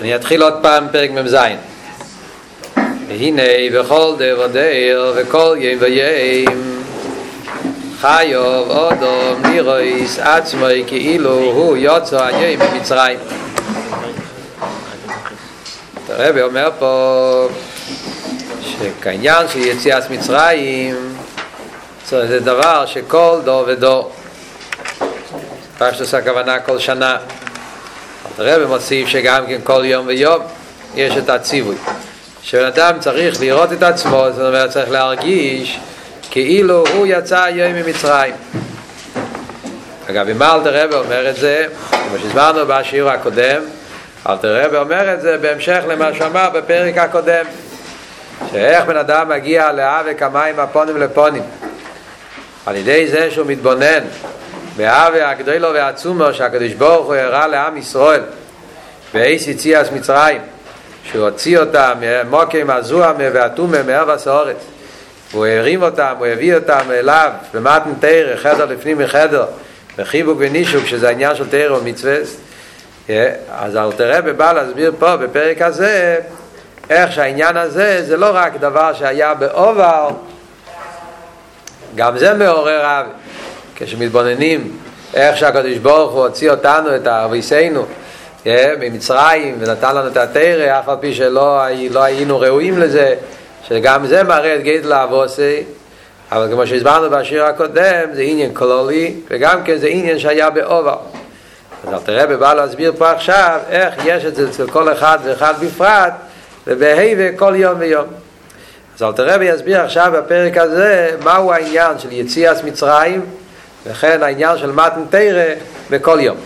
אני אתחיל עוד פעם פרק מ"ז. והנה בכל דבר דבר וכל ים וים חיוב אודום נירויס עצמוי כאילו הוא יוצא היום ממצרים. הרבי אומר פה שכעניין של יציאת מצרים זה דבר שכל דור ודור פשטוס הכוונה כל שנה הרב מוסיף שגם כן כל יום ויום יש את הציווי. שבן אדם צריך לראות את עצמו, זאת אומרת צריך להרגיש כאילו הוא יצא היום ממצרים. אגב, אם אלתר רב אומר את זה, כמו שהסברנו בשיעור הקודם, אלתר רב אומר את זה בהמשך למה שאמר בפרק הקודם, שאיך בן אדם מגיע לאבק המים הפונים לפונים, על ידי זה שהוא מתבונן באהבה הגדולו והעצומו שהקדוש ברוך הוא הראה לעם ישראל. באיס יציאס מצרים שהוא הוציא אותם מוקים הזוהם והתומה מארבס האורץ הוא הרים אותם, הוא הביא אותם אליו במתן תרא, חדר לפנים מחדר וחיבוק ונישוק שזה העניין של תרא ומצווה. אז אל תראה בא להסביר פה בפרק הזה איך שהעניין הזה זה לא רק דבר שהיה באובר גם זה מעורר אהבה כשמתבוננים איך שהקדוש ברוך הוא הוציא אותנו, את אביסינו, ממצרים ונתן לנו את התרא, אף על פי שלא לא היינו ראויים לזה, שגם זה מראה את גדל האבוסי, אבל כמו שהסברנו בשיר הקודם, זה עניין כלולי, וגם כן זה עניין שהיה באובר. אז אל תראה בבא להסביר פה עכשיו איך יש את זה אצל כל אחד ואחד בפרט, ובהווה כל יום ויום. אז אל תראה ויסביר עכשיו בפרק הזה מהו העניין של יציאת מצרים וכן העניין של מתן תרא בכל יום.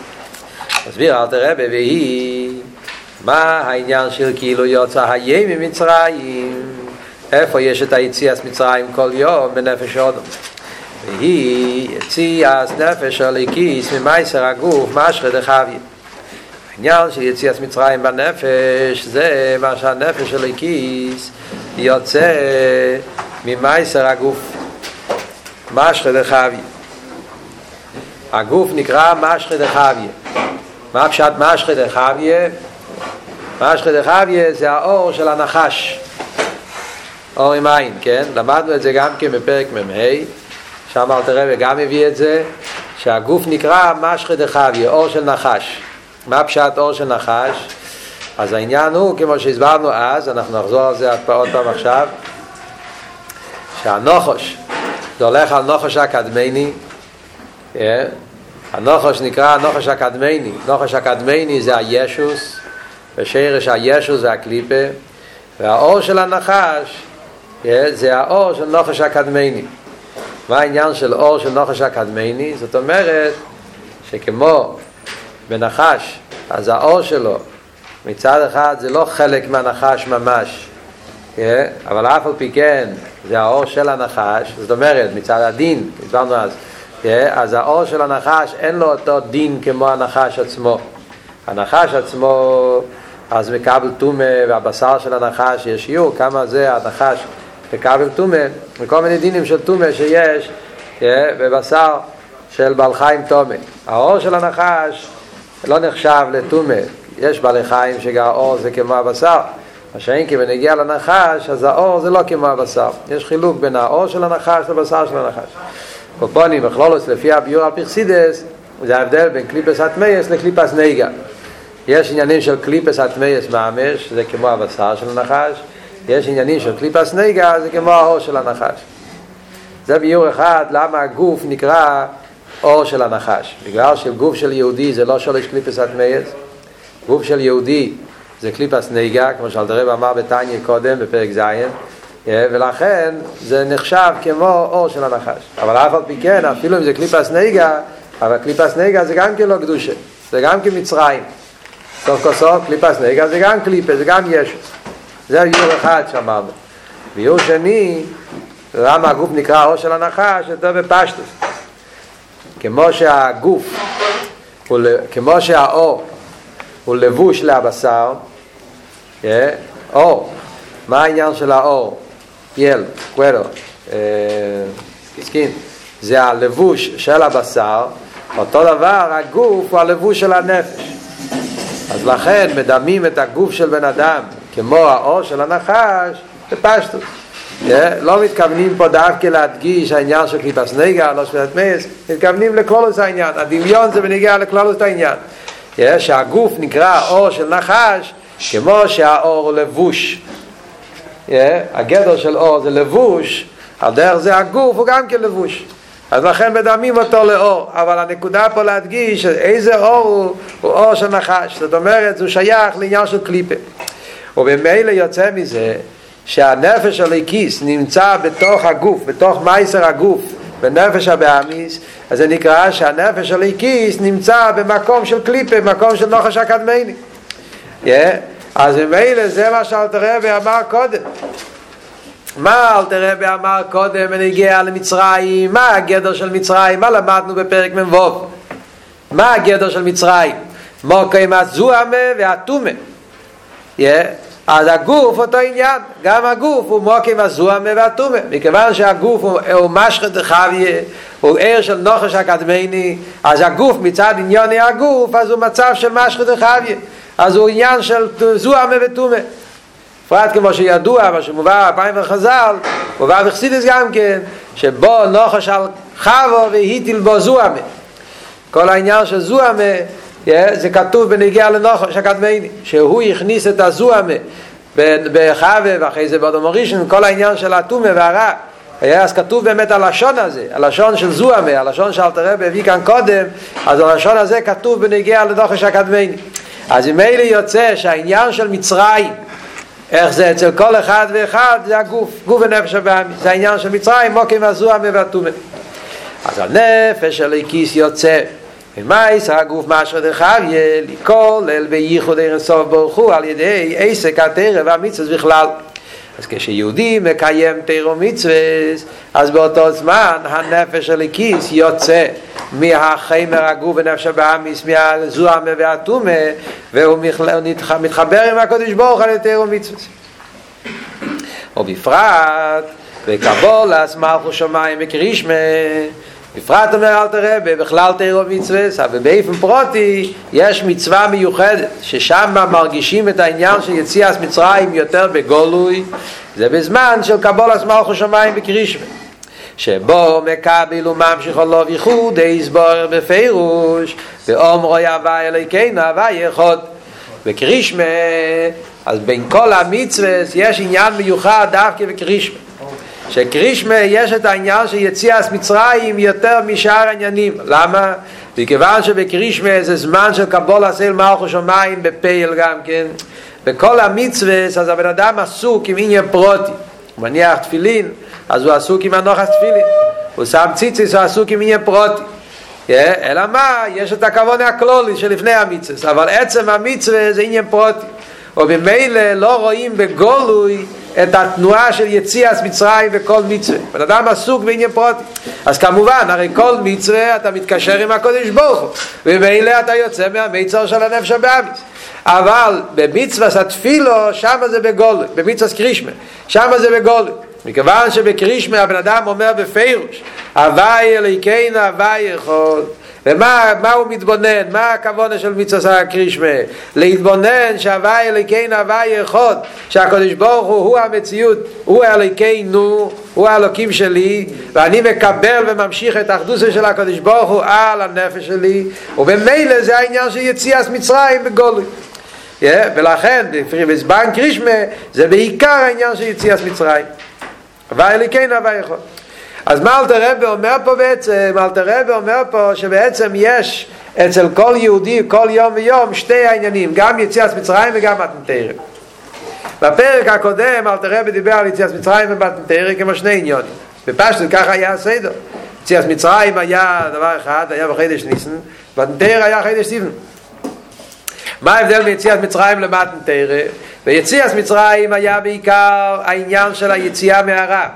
מסביר אל תראה והיא מה העניין של כאילו יוצא היי ממצרים? איפה יש את היציאת מצרים כל יום בנפש אודום? והיא יציאת נפש הליקיס ממייסר הגוף משרה דחביה. העניין של יציאת מצרים בנפש זה מה שהנפש הליקיס יוצא ממייסר הגוף משרה דחביה הגוף נקרא משחי דחביה מה פשט משחי דחביה? משחי דחביה זה האור של הנחש אור עם עין, כן? למדנו את זה גם כן בפרק מ"ה שם אל תראה וגם הביא את זה שהגוף נקרא משחי דחביה, אור של נחש מה פשט אור של נחש? אז העניין הוא, כמו שהסברנו אז, אנחנו נחזור על זה עוד פעם עכשיו שהנוחש, זה הולך על נוחש הקדמני הנוחש נקרא הנוחש הקדמני נוחש הקדמני זה הישוס ושרש הישוס זה הקליפה והאור של הנחש זה האור של נוחש הקדמני מה העניין של אור של נוחש הקדמני? זאת אומרת שכמו בנחש אז האור שלו מצד אחד זה לא חלק מהנחש ממש אבל אף על פי כן זה האור של הנחש זאת אומרת מצד הדין, הסברנו אז אז האור של הנחש אין לו אותו דין כמו הנחש עצמו. הנחש עצמו אז מקבל טומא והבשר של הנחש יש שיעור כמה זה הנחש מקבל טומא? וכל מיני דינים של טומא שיש בבשר של בעל חיים טמא. העור של הנחש לא נחשב לטמא. יש בעלי חיים שהעור זה כמו הבשר. מה שאין כן בנוגע לנחש אז העור זה לא כמו הבשר. יש חילוק בין העור של הנחש לבשר של הנחש על כל פנים בכללות לפי הביאור על פי חסידות זה ההבדל בין קליפות הטמאות לקליפת נוגה יש עניינים של קליפות הטמאות ממש זה כמו הבשר של הנחש. יש עניינים של קליפת נוגה זה כמו העור של הנחש. זה ביאור אחד למה הגוף נקרא עור של הנחש? בגלל שגוף של יהודי זה לא שלוש קליפות הטמאות גוף של יהודי זה קליפת נוגה כמו שאלתרב אמר בתניא קודם בפרק זין ולכן זה נחשב כמו עור של הנחש. אבל אף על פי כן אפילו אם זה קליפת נוגה אבל קליפת נוגה זה גם כן לא קדושה זה גם כן מצרים. סוף כל סוף קליפת נוגה זה גם קליפה זה גם ישות זה איור אחד שאמרנו. ואיור שני למה הגוף נקרא אור של הנחש? יותר בפשטוס. כמו שהגוף כמו שהאור הוא לבוש לבשר אור. מה העניין של האור? פיאל, קווירו, סקין, זה הלבוש של הבשר, אותו דבר הגוף הוא הלבוש של הנפש. אז לכן מדמים את הגוף של בן אדם כמו האור של הנחש בפשטוס. לא מתכוונים פה דווקא להדגיש העניין של קליפס נגע, לא שפלת מייס, מתכוונים לכלולוס העניין. הדמיון זה בנגיע לכלולוס העניין. שהגוף נקרא אור של נחש כמו שהאור לבוש. הגדר של אור זה לבוש, על דרך זה הגוף הוא גם כן לבוש. אז לכן מדמים אותו לאור, אבל הנקודה פה להדגיש איזה אור הוא, הוא אור של נחש, זאת אומרת הוא שייך לעניין של קליפה. ובמילא יוצא מזה שהנפש הליקיס נמצא בתוך הגוף, בתוך מייסר הגוף, בנפש הבאמיס, אז זה נקרא שהנפש הליקיס נמצא במקום של קליפה, במקום של נוחש הקדמני. Yeah. אז ממילא זה מה שאלתר רבי אמר קודם. מה אלתר רבי אמר קודם בנגיע למצרים? מה הגדר של מצרים? מה למדנו בפרק מ"ו? מה הגדר של מצרים? מוקי הזוהמה והטומה. אז הגוף אותו עניין, גם הגוף הוא מוקים הזוהמה והטומה, מכיוון שהגוף הוא, הוא משחת חביה, הוא ער של נוחש הקדמני, אז הגוף מצד עניוני הגוף, אז הוא מצב של משחת חביה, אז הוא עניין של זוהמה וטומה. בפרט כמו שידוע, מה שמובא פעמים וחז"ל, מובא בחסידס גם כן, שבו נוחש על חבו והיטיל בו זוהמה. כל העניין של זוהמה זה כתוב בנגיע לנוחש הקדמני, שהוא הכניס את הזוהמה בחווה ואחרי זה באדום הראשון, כל העניין של הטומא והרע. אז כתוב באמת הלשון הזה, הלשון של זוהמה, הלשון שאלתר רבי הביא כאן קודם, אז הלשון הזה כתוב בנגיע לנוחש הקדמני. אז אלה יוצא שהעניין של מצרים, איך זה אצל כל אחד ואחד, זה הגוף, גוף ונפש הבאמי, זה העניין של מצרים, מוקים והזוהמה והטומא. אז הנפש של הכיס יוצא ומייס הגוף משהו דחביה לכל אל בייחוד ערן סוף ברוך הוא על ידי עסק התרא והמצווס בכלל אז כשיהודי מקיים תרא מצווס אז באותו זמן הנפש של הכיס יוצא מהחמר הגוף ונפש הבאמיס מהזוהמה והטומה והוא מתחבר עם הקודש ברוך על ידי תרא מצווס ובפרט וקבולס מלכו שמיים וקרישמה בפרט אומר אל תראה, בכלל תירו מצווה, אבל באיפן פרוטי יש מצווה מיוחדת, ששם מרגישים את העניין של יציאת מצרים יותר בגולוי, זה בזמן של קבול מלכו שמיים בקרישמה. שבו מקבל וממשיך עליו ייחוד יסבור בפירוש ואומרו יהווה אלוקינו הווה יחוד בקרישמה אז בין כל המצווה יש עניין מיוחד דווקא בקרישמה שקרישמה יש את העניין של יציאת מצרים יותר משאר העניינים. למה? מכיוון שבקרישמה זה זמן של קבול עשה מלכו שמיים בפייל גם כן. בכל המצווה אז הבן אדם עסוק עם עניין פרוטי. הוא מניח תפילין, אז הוא עסוק עם הנוחס תפילין. הוא שם ציציס, הוא עסוק עם עניין פרוטי. אלא מה? יש את הכבוד הכלולי שלפני המצווה, אבל עצם המצווה זה עניין פרוטי. ובמילא לא רואים בגולוי את התנועה של יציאת מצרים וכל מצווה. בן אדם עסוק בעניין פרוטי. אז כמובן, הרי כל מצווה אתה מתקשר עם הקודש ברוך הוא, ומילא אתה יוצא מהמיצר של הנפש הבאמיס. אבל במצווה התפילו, שם זה בגולוי, במצווה קרישמה, שם זה בגולוי. מכיוון שבקרישמה הבן אדם אומר בפירוש, הווי אליקנו הווי יכול ומה הוא מתבונן? מה הכוונה של מצווה הקרישמה? להתבונן שהווי אלוקינו הווי אחד שהקדוש ברוך הוא הוא המציאות הוא אלוקינו הוא האלוקים שלי ואני מקבל וממשיך את האחדוסה של הקדוש ברוך הוא על הנפש שלי ובמילא זה העניין של יציאת מצרים בגולוי yeah, ולכן בזמן קרישמה זה בעיקר העניין של יציאת מצרים אלוקינו הווי אחד אז מה אלתר רבי אומר פה בעצם? אלתר רבי אומר פה שבעצם יש אצל כל יהודי כל יום ויום שתי העניינים, גם יציאת מצרים וגם מתנתרם. בפרק הקודם אלתר רבי דיבר על יציאת מצרים ומתנתרם כמו שני עניונים. בפשטות ככה היה הסדר. יציאת מצרים היה דבר אחד, היה בחידש ניסן, מתנתרם היה חידש סיבן. מה ההבדל מיציאת מצרים למתנתרם? ביציאת מצרים היה בעיקר העניין של היציאה מהרע.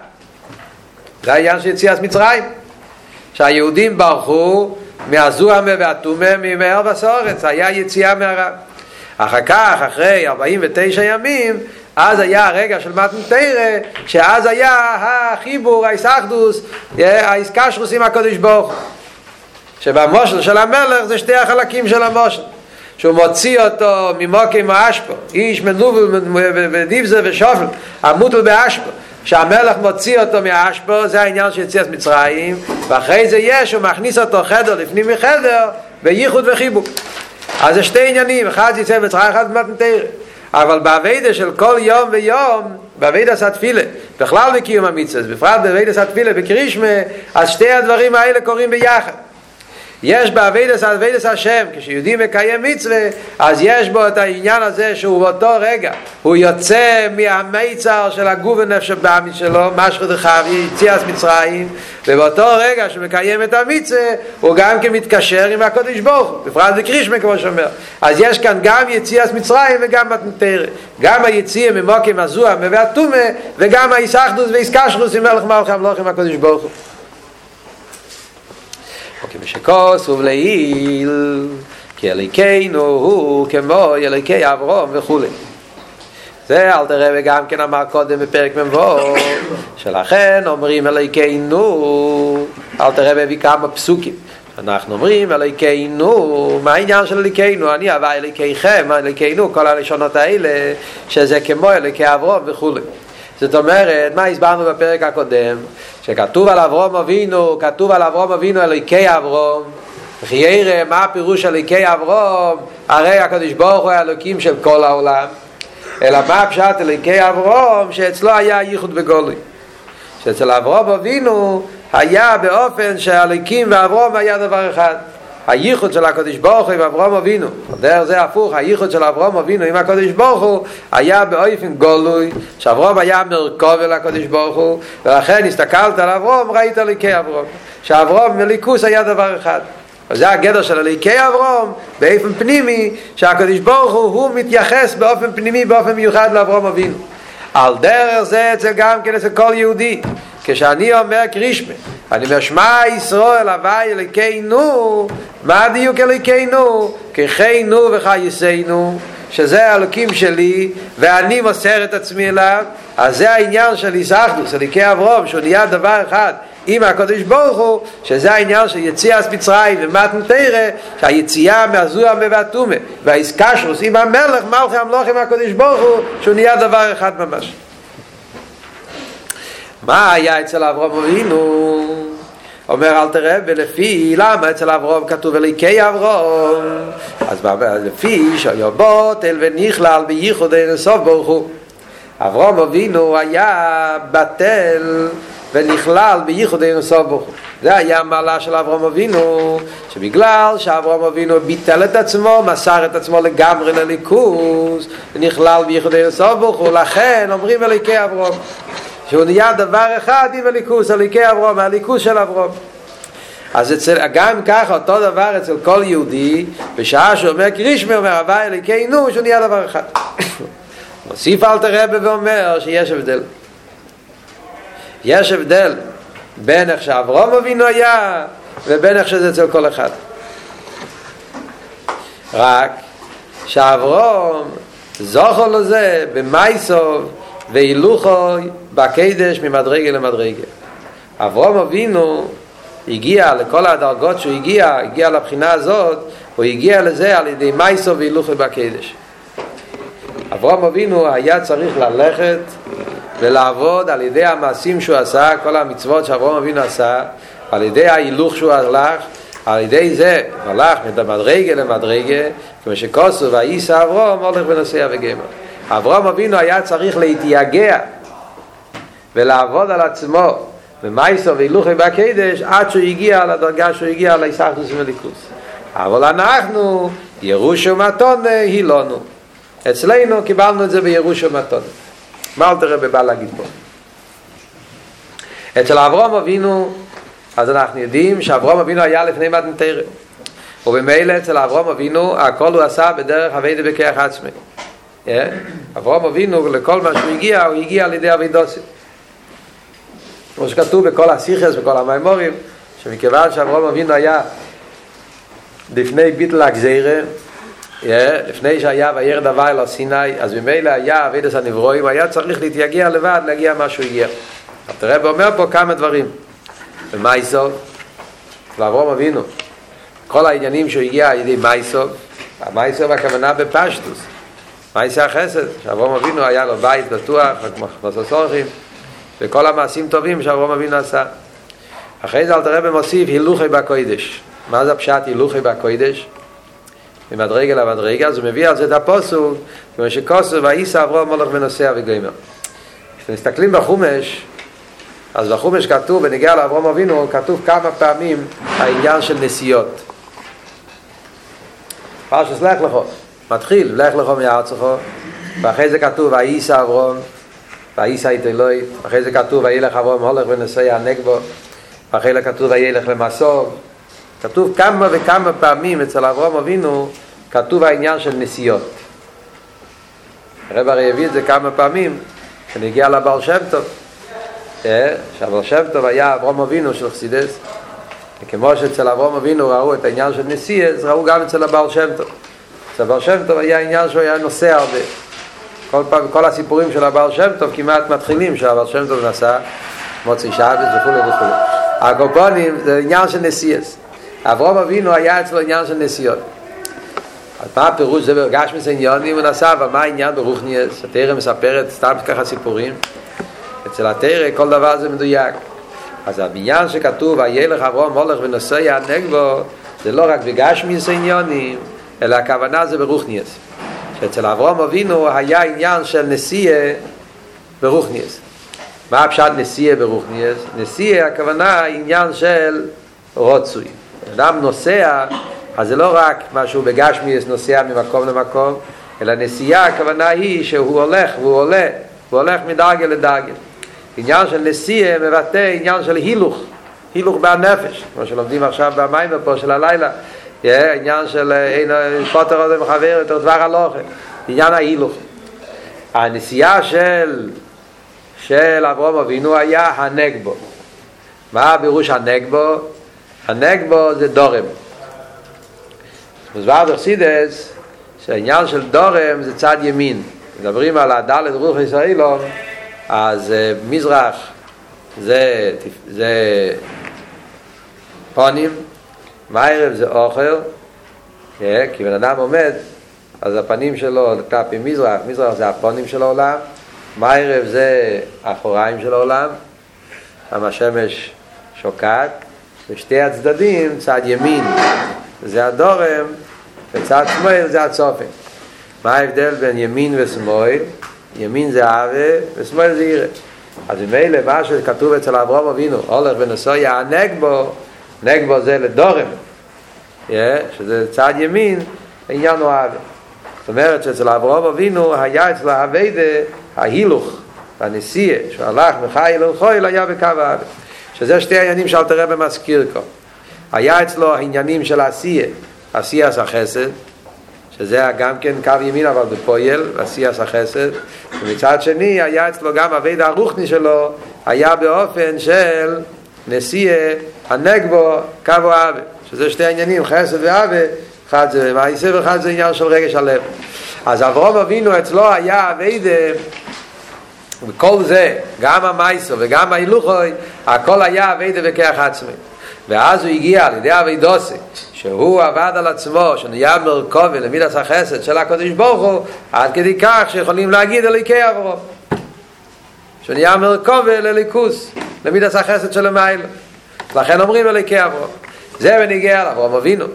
זה העניין של יציאת מצרים שהיהודים ברחו מהזוהמה והטומא ממהר בסורץ היה יציאה מהרב אחר כך אחרי 49 ימים אז היה הרגע של מתן תרא שאז היה החיבור, האיסאחדוס האיסקשרוס עם הקודש ברוך שבמושל של המלך זה שתי החלקים של המושל שהוא מוציא אותו ממוקים האשפו, איש מנובל ודיבזה ושופל, המוטל באשפו. כשהמלך מוציא אותו מהאשפו, זה העניין של יציאת מצרים, ואחרי זה יש, הוא מכניס אותו חדר לפנים מחדר, בייחוד וחיבוק. אז זה שתי עניינים, אחד יצא מצרים, אחד במתנתר. אבל באביידה של כל יום ויום, באביידה סתפילה, בכלל בקיום המצווה, בפרט באביידה סתפילה, בקרישמה, אז שתי הדברים האלה קורים ביחד. יש בעבודת עבודת השם, כשיהודי מקיים מצווה, אז יש בו את העניין הזה שהוא באותו רגע, הוא יוצא מהמיצר של הגוף ונפש הבהמית שלו, משכא דחויא, יציאת מצרים, ובאותו רגע שהוא מקיים את המצווה, הוא גם כן מתקשר עם הקדוש ברוך הוא, בפרט בקריאת שמע כמו שאומר. אז יש כאן גם יציאת מצרים וגם מתן תורה. גם היציאה ממקום הזוהמה והטומאה, וגם התאחדות והתקשרות עם מלך מלכי המלכים הקדוש ברוך הוא. כמשכוס ובלעיל כי אליקנו הוא כמו אליקי אברום וכולי. זה אל תראה וגם כן אמר קודם בפרק מבוא שלכן אומרים אליקנו אל תראה והביא כמה פסוקים. אנחנו אומרים אליקנו מה העניין של אליקנו אני אבא אליקיכם אליקנו כל הלשונות האלה שזה כמו אליקי אברום וכולי זאת אומרת, מה הסברנו בפרק הקודם? שכתוב על אברום אבינו, כתוב על אברום אבינו אליקי אברום וכי ירא, מה הפירוש אליקי אברום? הרי הקדוש ברוך הוא האלוקים של כל העולם אלא מה הפשט אליקי אברום? שאצלו היה ייחוד בגולי שאצל אברום אבינו היה באופן שהאלוקים ואברום היה דבר אחד הייחוד של הקדוש ברוך הוא עם אברהם אבינו. דרך זה הפוך, הייחוד של אברהם אבינו עם הקדוש ברוך הוא היה באופן גולוי שאברהם היה מרכוב אל הקדוש ברוך הוא ולכן הסתכלת על אברהם ראית ליקי אברהם. שאברהם מליכוס היה דבר אחד. וזה הגדר של הליקי אברהם באופן פנימי שהקדוש ברוך הוא הוא מתייחס באופן פנימי באופן מיוחד לאברהם אבינו. על דרך זה אצל גם כן אצל כל יהודי כשאני אומר קרישמה אני אומר שמע ישראל הווי אלוקינו מה הדיוק אלוקינו כחיינו וחייסנו שזה האלוקים שלי ואני מוסר את עצמי אליו. אז זה העניין של איסחדוס, אליקי אברום שהוא נהיה דבר אחד עם הקדוש ברוך הוא שזה העניין של יציאת מצרים ומתן תרא שהיציאה מהזוהה והתומה והאיסקשרוס עם המלך מלכי המלוך עם הקדוש ברוך הוא שהוא נהיה דבר אחד ממש מה היה אצל אברהם אבינו? אומר אל תראה, ולפי למה אצל אברהם כתוב אליקי אברהם אז לפי שהיה בוטל ונכלל בייחוד אין סוף ברוך הוא. אברהם אבינו היה בטל ונכלל בייחוד אין סוף ברוך הוא. זה היה המעלה של אברהם אבינו שבגלל שאברהם אבינו ביטל את עצמו מסר את עצמו לגמרי לליכוז ונכלל בייחוד אין סוף ברוך הוא. לכן אומרים אליקי אברהם שהוא נהיה דבר אחד עם הליכוס, הליקי אברום, הליכוס של אברום. אז אצל, גם ככה אותו דבר אצל כל יהודי, בשעה שהוא אומר קרישמי, אומר הווי אלוקינו, שהוא נהיה דבר אחד. מוסיף אל תרבה ואומר שיש הבדל. יש הבדל בין איך שאברום אבינו היה ובין איך שזה אצל כל אחד. רק שאברום זוכר לזה במייסוב והילוכו בקדש ממדרגה למדרגה. אברום אבינו הגיע לכל הדרגות שהוא הגיע, הגיע לבחינה הזאת, הוא הגיע לזה על ידי מייסו והילוכו בקדש. אברום אבינו היה צריך ללכת ולעבוד על ידי המעשים שהוא עשה, כל המצוות שאברום אבינו עשה, על ידי ההילוך שהוא הלך, על ידי זה הלך מדרגה למדרגה, כמו שכוסו ואיסא אברום הולך ונוסע וגמר. אברהם אבינו היה צריך להתייגע ולעבוד על עצמו. במייסו והילוכי בקדש עד שהוא הגיע לדרגה שהוא הגיע לאיסחדוס ומליקוס אבל אנחנו ירוש ומתון היא לנו אצלנו קיבלנו את זה בירוש ומתון מה אל תראה בבא להגיד פה? אצל אברהם אבינו אז אנחנו יודעים שאברהם אבינו היה לפני מתנתרא ובמילא אצל אברהם אבינו הכל הוא עשה בדרך אבידה בכיח עצמי. אברהם אבינו לכל מה שהוא הגיע, הוא הגיע על ידי אבידוסי. כמו שכתוב בכל הסיכס וכל המימורים, שמכיוון שאברהם אבינו היה לפני ביטל הגזירה, לפני שהיה וירד הוואי לו סיני, אז ממילא היה אבידס הנברואים, היה צריך להתייגע לבד להגיע מה שהוא הגיע. הוא אומר פה כמה דברים. ומייסוב, ואברהם אבינו, כל העניינים שהוא הגיע על ידי מייסוב, המייסר בכוונה בפשטוס. מייסר החסד, שאברום אבינו היה לו בית בטוח, בסוסורים, וכל המעשים טובים שאברום אבינו עשה. אחרי זה אלתר רבי מוסיף הילוכי בקוידש. מה זה הפשט הילוכי בקוידש? ממדרגה למדרגה, אז הוא מביא על זה את הפוסוק, כמו שכוסו ואיסא אברום מולך ונוסע וגמר. כשמסתכלים בחומש, אז בחומש כתוב, בנגיע לאברום אבינו, כתוב כמה פעמים העניין של נסיעות. פרשס לך לכו, מתחיל, לך לכו מארצכו, ואחרי זה כתוב, ואיסא אברום, ואיסא את אלוהי, אחרי זה כתוב, וילך אברום הולך ונוסע הנגבו, ואחרי זה כתוב, וילך למסור. כתוב כמה וכמה פעמים אצל אברום אבינו, כתוב העניין של נסיעות. הרב הרי הביא את זה כמה פעמים, כשנגיע לבעל שם טוב. שהבר שם טוב היה אברום אבינו של חסידס וכמו שאצל אברום אבינו ראו את העניין של נסיעס ראו גם אצל הבעל שם טוב אצל הבעל שם טוב היה עניין שהוא היה נוסע הרבה כל, פעם, כל הסיפורים של הבעל שם טוב כמעט מתחילים שהבעל שם טוב נסע מוצאי שבת וכו' וכו' הקופונים זה עניין של נסיעס אברום אבינו היה אצלו עניין של נסיעות. אז מה הפירוש זה ברגש מסעניונים הוא נסע אבל מה העניין ברוכניאס התרם מספרת סתם ככה סיפורים. אצל התרא כל דבר זה מדויק. אז הבניין שכתוב הילך אברום הולך ונוסע הנגבו זה לא רק בגשמיס עניונים אלא הכוונה זה ברוכניאס שאצל אברום אבינו היה עניין של נסיע ברוכניאס מה הפשט נסיע ברוכניאס? נסיע הכוונה עניין של רוצוי אדם נוסע אז זה לא רק משהו בגשמיס נוסע ממקום למקום אלא נסיעה הכוונה היא שהוא הולך והוא עולה הוא הולך מדרגה לדרגה. עניין של נסיעה מבטא עניין של הילוך, הילוך בנפש, כמו שלומדים עכשיו במים פה של הלילה, עניין של אין פוטר הזה מחבר יותר דבר הלוכה, עניין ההילוך. הנסיעה של של אברום אבינו היה הנגבו. מה הבירוש הנגבו? הנגבו זה דורם. מוסבר בחסידס שהעניין של דורם זה צד ימין. מדברים על הדלת רוח ישראלום אז uh, מזרח זה, זה פונים, מיירב זה אוכל, yeah, כי בן אדם עומד, אז הפנים שלו כלפי מזרח, מזרח זה הפונים של העולם, מיירב זה האחוריים של העולם, שם השמש שוקעת, ושתי הצדדים, צד ימין זה הדורם, וצד שמאל זה הצופן. מה ההבדל בין ימין ושמאל? ימין זה אהבה ושמאל זה ירא אז ממילא מה שכתוב אצל אברהם אבינו הולך ונוסע הנגבו נגבו זה לדורם שזה צד ימין העניין הוא אהבה זאת אומרת שאצל אברהם אבינו היה אצל האביידה ההילוך והנסיעה שהוא הלך מחייל ולחויל היה בקו האהבה שזה שתי העניינים שאל תראה במזכיר כאן. היה אצלו העניינים של העשייה עשייה זה חסד שזה גם כן קו ימין אבל בפועל, עשייה החסד. ומצד שני היה אצלו גם אבד הרוחני שלו היה באופן של נשיא הנגבו קו אוהבה שזה שתי עניינים חסד ואהבה אחד זה מעשה ואחד זה עניין של רגש הלב אז אברום אבינו אצלו היה אבד וכל זה גם המייסו וגם ההילוכוי הכל היה אבד בכך עצמי ואז הוא הגיע על ידי אבידוסי שהוא עבד על עצמו, שנהיה מרכובי למידס החסד של הקודש ברוך הוא, עד כדי כך שיכולים להגיד אליקי עברו. שנהיה מרכובי לליכוס, למידס החסד של המייל. לכן אומרים אליקי עברו. זה בניגיע לאברום אבינו.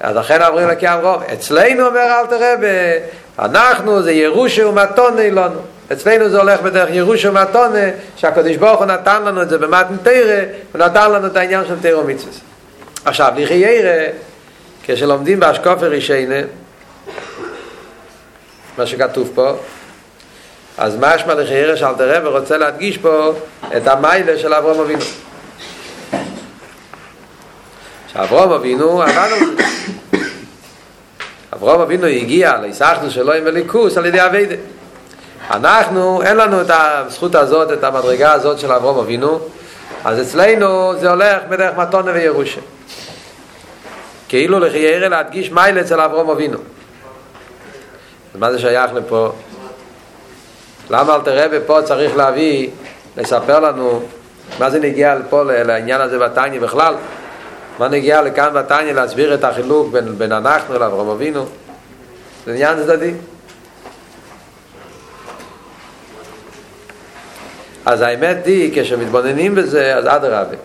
אז לכן אומרים אליקי עברו. אצלנו אומר אל תראה, אנחנו זה ירושה ומתונה לנו. אצלנו זה הולך בדרך ירושה ומתונה, שהקודש ברוך הוא נתן לנו את זה במתן הוא נתן לנו את העניין של תרא ומצווה. עכשיו, לכי ירא, כשלומדים באשקופר רישיינה, מה שכתוב פה, אז משמע לכי ירא שאל תראה ורוצה להדגיש פה את המיילה של אברום אבינו. שאברום אבינו עבד על. אברום אבינו הגיע להיסחנו שלו עם הליכוס על ידי אביידה. אנחנו, אין לנו את הזכות הזאת, את המדרגה הזאת של אברום אבינו, אז אצלנו זה הולך בדרך מתונה וירושה. כאילו לחיירה להדגיש מייל אצל אברום אבינו. מה זה שייך לפה? למה אל תראה ופה צריך להביא, לספר לנו מה זה נגיע לפה לעניין הזה בתניא בכלל? מה נגיע לכאן בתניא להסביר את החילוק בין, בין אנחנו לאברום אבינו? זה עניין צדדי. אז האמת היא, כשמתבוננים בזה, אז אדרבה.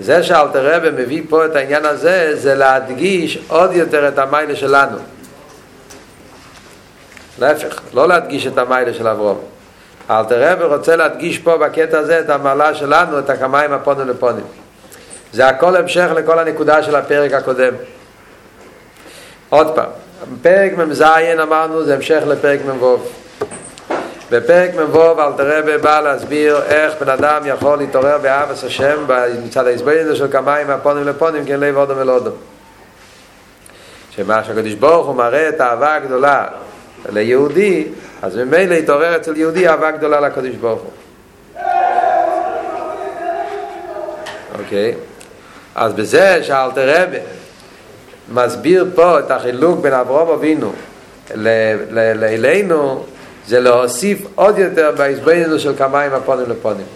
זה שאלתר רבי מביא פה את העניין הזה, זה להדגיש עוד יותר את המיילה שלנו. להפך, לא להדגיש את המיילה של אברום. אלתר רבי רוצה להדגיש פה בקטע הזה את המעלה שלנו, את הקמיים הפונים לפונים. זה הכל המשך לכל הנקודה של הפרק הקודם. עוד פעם, פרק מ"ז אמרנו זה המשך לפרק מ"ו. בפרק מ"ו אלתר רבי בא להסביר איך בן אדם יכול להתעורר באהבת השם מצד ההסברים של כמיים הפונים לפונים כן לב אודם אל אודם. שמה שהקדוש ברוך הוא מראה את האהבה הגדולה ליהודי, אז ממילא התעורר אצל יהודי אהבה גדולה לקדוש ברוך הוא. אוקיי? אז בזה שאלתר רבי מסביר פה את החילוק בין אברהם אבינו אלינו, זה להוסיף עוד יותר בהסברנו של כמיים הפונים לפונים.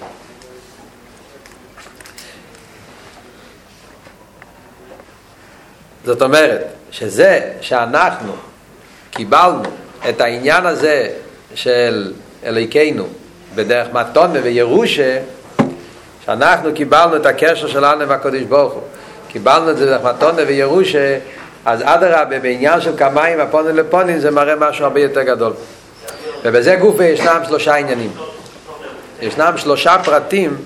זאת אומרת, שזה שאנחנו קיבלנו את העניין הזה של אליקנו בדרך מתונה וירושה, שאנחנו קיבלנו את הקשר שלנו עם הקדוש ברוך הוא, קיבלנו את זה בדרך מתונה וירושה, אז אדרבה בעניין של כמיים הפונים לפונים זה מראה משהו הרבה יותר גדול. ובזה גופה ישנם שלושה עניינים. ישנם שלושה פרטים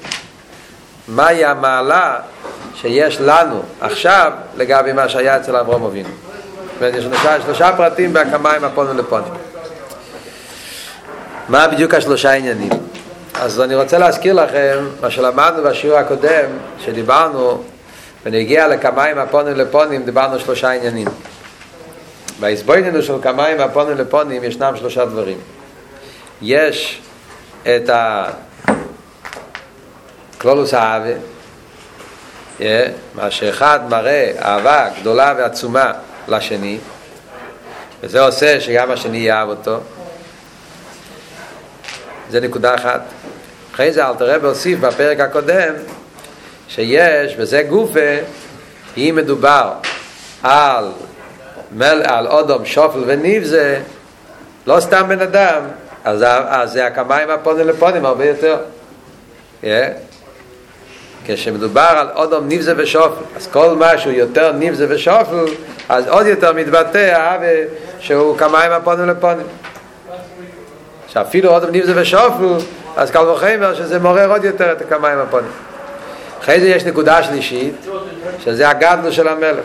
מהי המעלה שיש לנו עכשיו לגבי מה שהיה אצל אברום אבינו. יש שלושה, שלושה פרטים בהקמיים הפונים לפונים. מה בדיוק השלושה עניינים? אז אני רוצה להזכיר לכם מה שלמדנו בשיעור הקודם, שדיברנו ונגיע לקמיים הפונים לפונים, דיברנו שלושה עניינים. בהסבויננו של קמיים הפונים לפונים ישנם שלושה דברים. יש את הכלולוס האהבה, מה שאחד מראה אהבה גדולה ועצומה לשני, וזה עושה שגם השני יאהב אותו. זה נקודה אחת. אחרי זה אלתר רבי הוסיף בפרק הקודם שיש, וזה גופה, אם מדובר על, מל, על אודום שופל וניבזה, לא סתם בן אדם, אז, אז זה הקמיים הפונים לפונים הרבה יותר. Yeah. כשמדובר על אודום ניבזה ושופל, אז כל משהו יותר ניבזה ושופל, אז עוד יותר מתבטא האווה שהוא כמיים הפונים לפונים. שאפילו אודום ניבזה ושופל, אז קל וחמר שזה מעורר עוד יותר את הכמיים הפונים. אחרי זה יש נקודה שלישית, שזה הגדלו של המלך.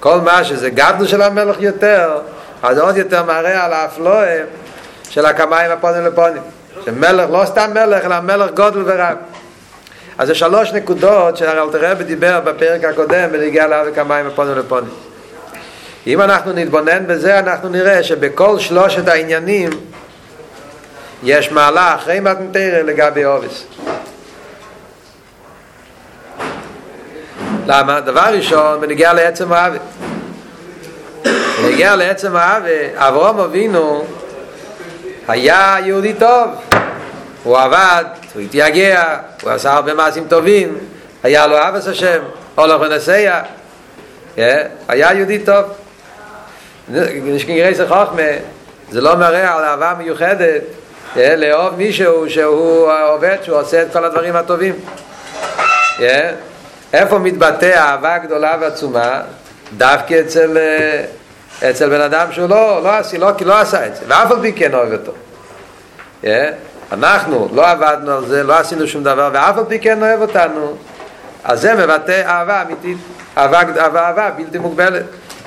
כל מה שזה גדלו של המלך יותר, אז עוד יותר מראה על האפלואה של הקמיים הפונים לפונים. שמלך, לא סתם מלך, אלא מלך גודל ורב. אז זה שלוש נקודות שאלתר רבי דיבר בפרק הקודם בנגיע לאבי כמיים הפונים לפונים. אם אנחנו נתבונן בזה, אנחנו נראה שבכל שלושת העניינים יש מעלה אחרי מתנתרא לגבי אובס. למה? דבר ראשון, בנגיע לעצם האבי. בנגיע לעצם האבי, אברום אבינו היה יהודי טוב. הוא עבד, הוא התייגע, הוא עשה הרבה מעשים טובים, היה לו אבס השם, הולך ונסע, היה יהודי טוב. נשכנגרי זה חוכמה, זה לא מראה על אהבה מיוחדת, לאהוב מישהו שהוא עובד, שהוא עושה את כל הדברים הטובים. איפה מתבטא אהבה גדולה ועצומה? דווקא אצל, אצל בן אדם שהוא לא, לא, לא, לא עשה את זה, ואף על פי כן אוהב אותו. אנחנו לא עבדנו על זה, לא עשינו שום דבר, ואף על פי כן אוהב אותנו, אז זה מבטא אהבה אמיתית, אהבה, אהבה, אהבה בלתי מוגבלת.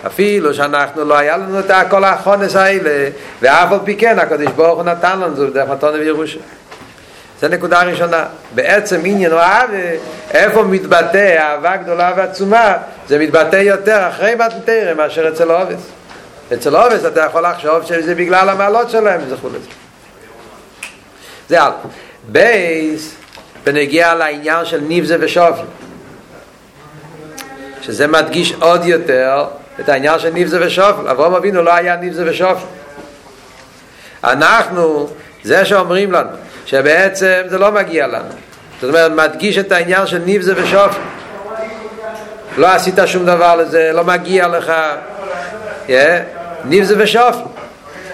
אפילו שאנחנו לא היה לנו את כל החונס האלה, ואף על פי כן הקדוש ברוך הוא נתן לנו זה דרך מתון וירושה. זה נקודה ראשונה. בעצם עניין אהבה, איפה מתבטא אהבה גדולה ועצומה, זה מתבטא יותר אחרי מתן תורה מאשר אצל אבות. אצל אבות אתה יכול לחשוב שזה בגלל המעלות שלהם, זכו לזה. זה אלף. בית, בנוגע לעניין של נבזה ושפל. שזה מדגיש עוד יותר את העניין של נבזה ושפל. אברהם אבינו לא היה נבזה ושפל. אנחנו, זה שאומרים לנו, שבעצם זה לא מגיע לנו. זאת אומרת, מדגיש את העניין של ניבזה ושופל. לא עשית שום דבר לזה, לא מגיע לך. ניבזה ושופל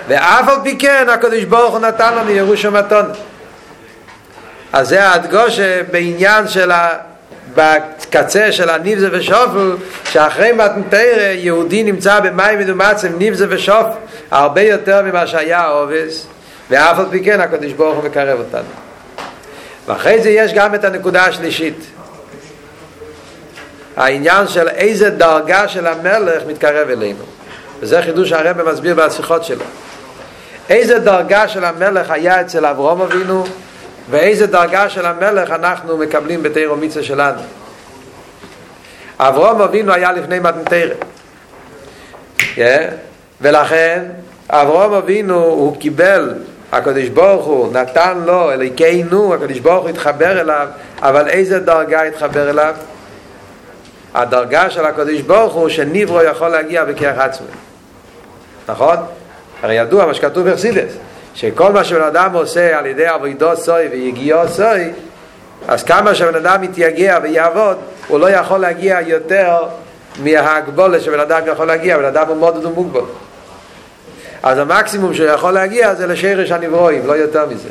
ואף על פי כן הקדוש ברוך הוא נתן לנו ירוש המתון. אז זה ההדגושה בעניין של ה... בקצה של הניבזה ושופל שאחרי מתנתרא יהודי נמצא במים מדומצם ניבזה ושופל הרבה יותר ממה שהיה העובס ואף על פי כן הקדוש ברוך הוא מקרב אותנו. ואחרי זה יש גם את הנקודה השלישית. העניין של איזה דרגה של המלך מתקרב אלינו. וזה חידוש הרב מסביר בשיחות שלו איזה דרגה של המלך היה אצל אברום אבינו ואיזה דרגה של המלך אנחנו מקבלים בתירו מיצה שלנו אברום אבינו היה לפני מתנתרא yeah. ולכן אברום אבינו הוא קיבל הקדוש ברוך הוא נתן לו אליקנו הקדוש ברוך הוא התחבר אליו אבל איזה דרגה התחבר אליו הדרגה של הקדוש ברוך הוא שניברו יכול להגיע בכרך עצמי נכון? הרי ידוע מה שכתוב בחסידס שכל מה שבן אדם עושה על ידי עבודו סוי ויגיעו סוי אז כמה שבן אדם יתייגע ויעבוד הוא לא יכול להגיע יותר מההגבולת שבן אדם יכול להגיע בן אדם הוא מאוד ומוגבל אז המקסימום שהוא יכול להגיע זה לשרש הנברואים, לא יותר מזה.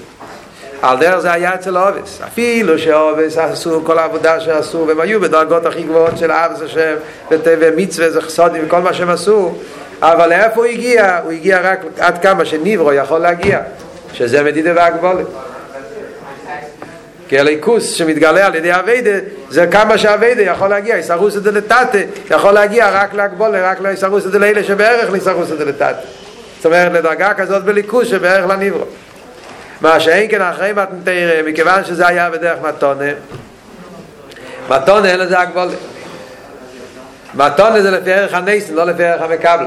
על דרך זה היה אצל אובס. אפילו שאובס עשו כל העבודה שעשו, והם היו בדרגות הכי גבוהות של אבס השם, ומצווה, וחסודים, וכל מה שהם עשו, אבל לאיפה הוא הגיע? הוא הגיע רק עד כמה שניברו יכול להגיע, שזה מדידה והגבולת. כי הליכוס שמתגלה על ידי אביידה זה כמה שאביידה יכול להגיע, איסרוס את זה לטאטה יכול להגיע רק להגבולה, רק לאיסרוס את זה לאלה שבערך לאיסרוס את זה לטאטה זאת אומרת לדרגה כזאת בליכוס שבערך לניברו מה שאין כן אחרי מתנתרא מכיוון שזה היה בדרך מתונה מתונה אין לזה הגבולה מתונה זה לפי ערך הנסן לא לפי ערך המקבל.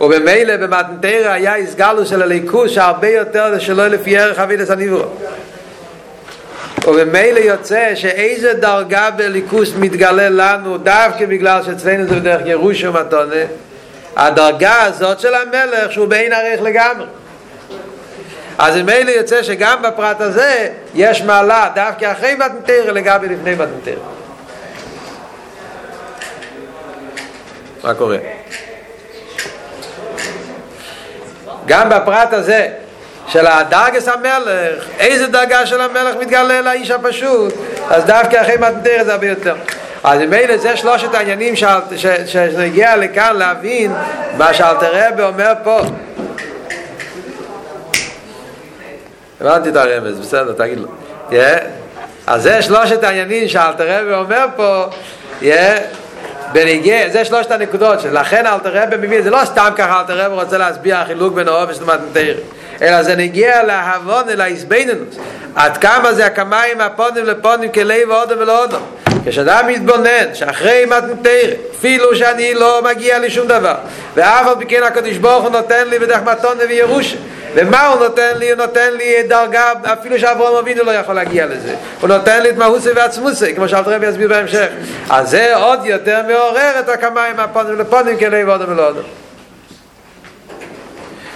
ובמילא במתנתרא היה הסגלו של הליכוס שהרבה יותר שלא לפי ערך אבידס הניברו. ובמילא יוצא שאיזה דרגה בליכוס מתגלה לנו דווקא בגלל שאצלנו זה בדרך ירוש ומתונה הדרגה הזאת של המלך שהוא בין ערך לגמרי. אז ממילא יוצא שגם בפרט הזה יש מעלה דווקא אחרי מתנתר לגבי לפני מתנתר מה קורה? גם בפרט הזה של הדרגס המלך, איזה דרגה של המלך מתגלה לאיש הפשוט, אז דווקא אחרי מתנתר זה הרבה יותר. אז ממילא זה שלושת העניינים שנגיע לכאן להבין מה שאלתר רבי אומר פה. הבנתי את הרמז, בסדר, תגיד לו. אז זה שלושת העניינים שאלתר רבי אומר פה, בניגי, זה שלושת הנקודות, לכן אלתר רבי מביא, זה לא סתם ככה אלתר רבי רוצה להסביר החילוק בין האופן של מתנתר, אלא זה נגיע להבון, אל ההסביננות. עד כמה זה הקמיים הפונים לפונים כלי ואודם ולאודם. כשאדם מתבונן שאחרי מתנתר, אפילו שאני לא מגיע לשום דבר, ואף על פי כן הקדוש ברוך הוא נותן לי בדרך מתון וירושה, ומה הוא נותן לי? הוא נותן לי דרגה, אפילו שאברהם אבינו לא יכול להגיע לזה. הוא נותן לי את מהוסי ועצמוסי, כמו שאלת רבי יסביר בהמשך. אז זה עוד יותר מעורר את הקמיים הפונים לפונים כלי ואודם ולאודם.